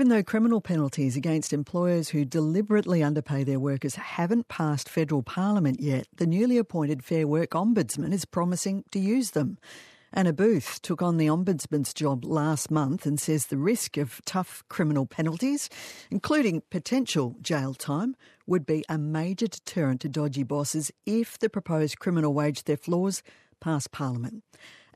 Even though criminal penalties against employers who deliberately underpay their workers haven't passed federal parliament yet, the newly appointed Fair Work Ombudsman is promising to use them. Anna Booth took on the Ombudsman's job last month and says the risk of tough criminal penalties, including potential jail time, would be a major deterrent to dodgy bosses if the proposed criminal wage theft laws pass Parliament.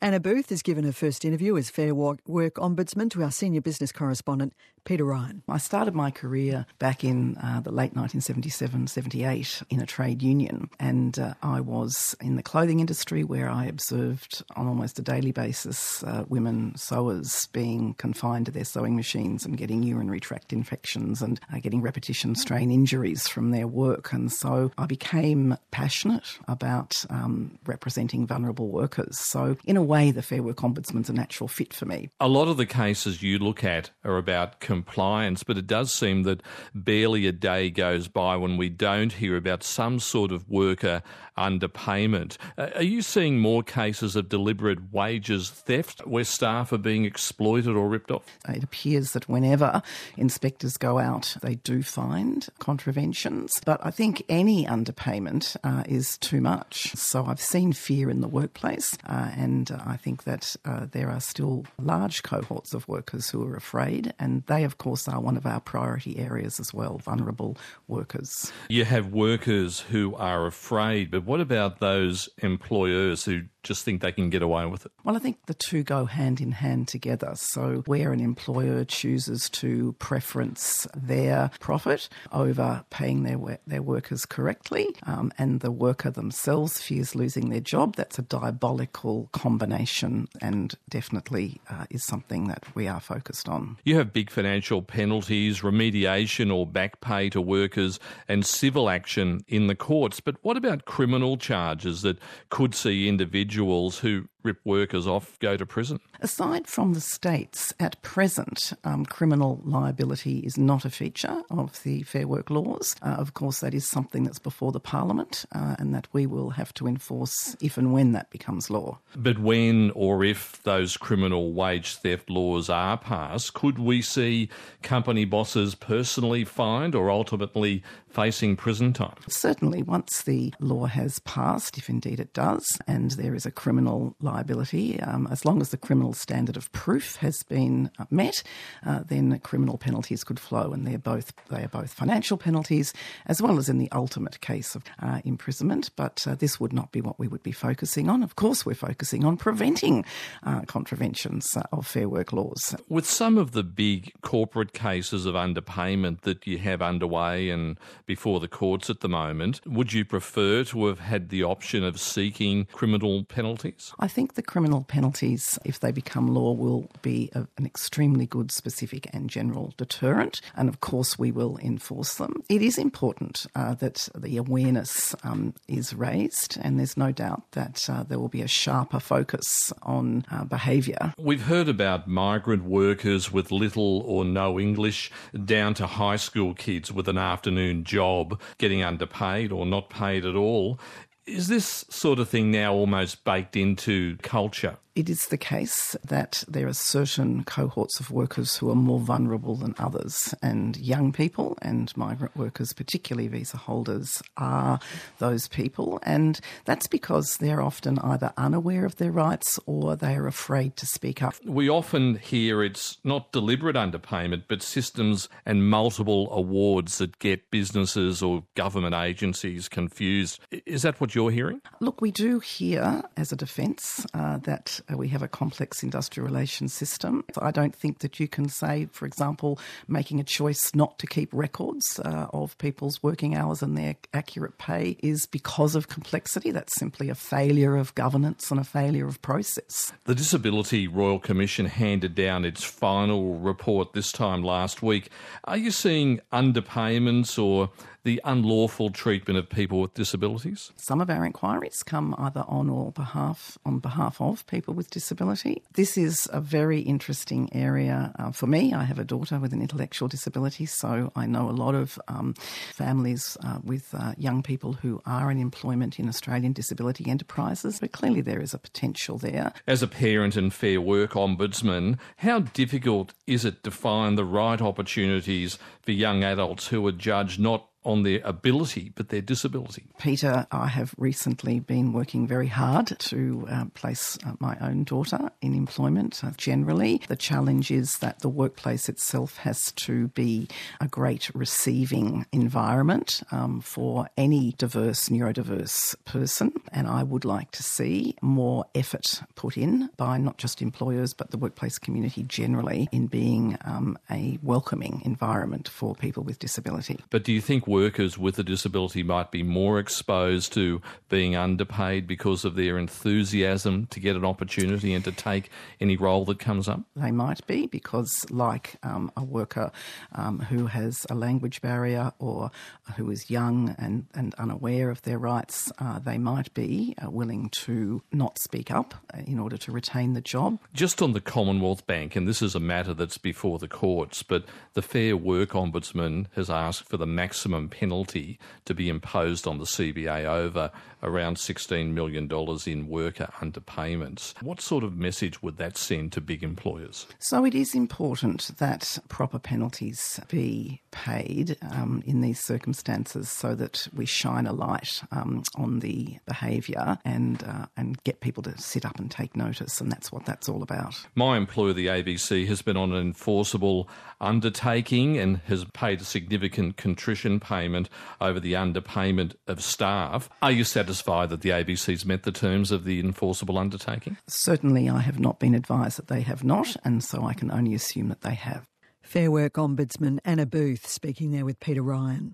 Anna Booth has given her first interview as Fair Work Ombudsman to our senior business correspondent, Peter Ryan. I started my career back in uh, the late 1977 78 in a trade union, and uh, I was in the clothing industry where I observed on almost a daily basis uh, women sewers being confined to their sewing machines and getting urinary tract infections and uh, getting repetition strain injuries from their work. And so I became passionate about um, representing vulnerable workers. So, in a way, the Fair Work Ombudsman's a natural fit for me. A lot of the cases you look at are about compliance, but it does seem that barely a day goes by when we don't hear about some sort of worker underpayment. Uh, are you seeing more cases of deliberate wages theft where staff are being exploited or ripped off? It appears that whenever inspectors go out, they do find contraventions, but I think any underpayment uh, is too much. So I've seen fear in the workplace, uh, and I think that uh, there are still large cohorts of workers who are afraid, and they, of course, are one of our priority areas as well vulnerable workers. You have workers who are afraid, but what about those employers who just think they can get away with it? Well, I think the two go hand in hand together. So, where an employer chooses to preference their profit over paying their their workers correctly, um, and the worker themselves fears losing their job, that's a diabolical combination, and definitely uh, is something that we are focused on. You have big financial penalties, remediation or back pay to workers, and civil action in the courts. But what about criminal charges that could see individuals? Individuals who rip workers off go to prison. Aside from the states, at present, um, criminal liability is not a feature of the Fair Work laws. Uh, of course, that is something that's before the Parliament uh, and that we will have to enforce if and when that becomes law. But when or if those criminal wage theft laws are passed, could we see company bosses personally fined or ultimately facing prison time? Certainly, once the law has passed, if indeed it does, and there is a criminal liability um, as long as the criminal standard of proof has been uh, met, uh, then criminal penalties could flow, and they're both they are both financial penalties as well as in the ultimate case of uh, imprisonment. But uh, this would not be what we would be focusing on. Of course, we're focusing on preventing uh, contraventions of fair work laws. With some of the big corporate cases of underpayment that you have underway and before the courts at the moment, would you prefer to have had the option of seeking criminal penalties? I think the criminal penalties, if they become law, will be a, an extremely good specific and general deterrent. And of course, we will enforce them. It is important uh, that the awareness um, is raised, and there's no doubt that uh, there will be a sharper focus on uh, behaviour. We've heard about migrant workers with little or no English, down to high school kids with an afternoon job getting underpaid or not paid at all. Is this sort of thing now almost baked into culture? It is the case that there are certain cohorts of workers who are more vulnerable than others, and young people and migrant workers, particularly visa holders, are those people. And that's because they're often either unaware of their rights or they are afraid to speak up. We often hear it's not deliberate underpayment, but systems and multiple awards that get businesses or government agencies confused. Is that what you're hearing? Look, we do hear as a defence uh, that we have a complex industrial relations system. I don't think that you can say, for example, making a choice not to keep records uh, of people's working hours and their accurate pay is because of complexity. That's simply a failure of governance and a failure of process. The Disability Royal Commission handed down its final report this time last week. Are you seeing underpayments or the unlawful treatment of people with disabilities? Some of our inquiries come either on or behalf on behalf of people with disability. This is a very interesting area uh, for me. I have a daughter with an intellectual disability, so I know a lot of um, families uh, with uh, young people who are in employment in Australian disability enterprises. But clearly, there is a potential there. As a parent and fair work ombudsman, how difficult is it to find the right opportunities for young adults who are judged not on their ability but their disability. Peter, I have recently been working very hard to uh, place uh, my own daughter in employment uh, generally. The challenge is that the workplace itself has to be a great receiving environment um, for any diverse, neurodiverse person. And I would like to see more effort put in by not just employers but the workplace community generally in being um, a welcoming environment for people with disability. But do you think workers with a disability might be more exposed to being underpaid because of their enthusiasm to get an opportunity and to take any role that comes up? They might be because, like um, a worker um, who has a language barrier or who is young and, and unaware of their rights, uh, they might be uh, willing to not speak up uh, in order to retain the job. Just on the Commonwealth Bank, and this is a matter that's before the courts, but the Fair Work Ombudsman has asked for the maximum penalty to be imposed on the CBA over around $16 million in worker underpayments. What sort of message would that send to big employers? So it is important that proper penalties be paid um, in these circumstances so that we shine a light um, on the behaviour and, uh, and get people to sit up and take notice, and that's what that's all about. My employer, the ABC, has been on an enforceable undertaking and has paid a significant contrition payment over the underpayment of staff. Are you satisfied that the ABC's met the terms of the enforceable undertaking? Certainly, I have not been advised that they have not, and so I can only assume that they have. Fair Work Ombudsman Anna Booth speaking there with Peter Ryan.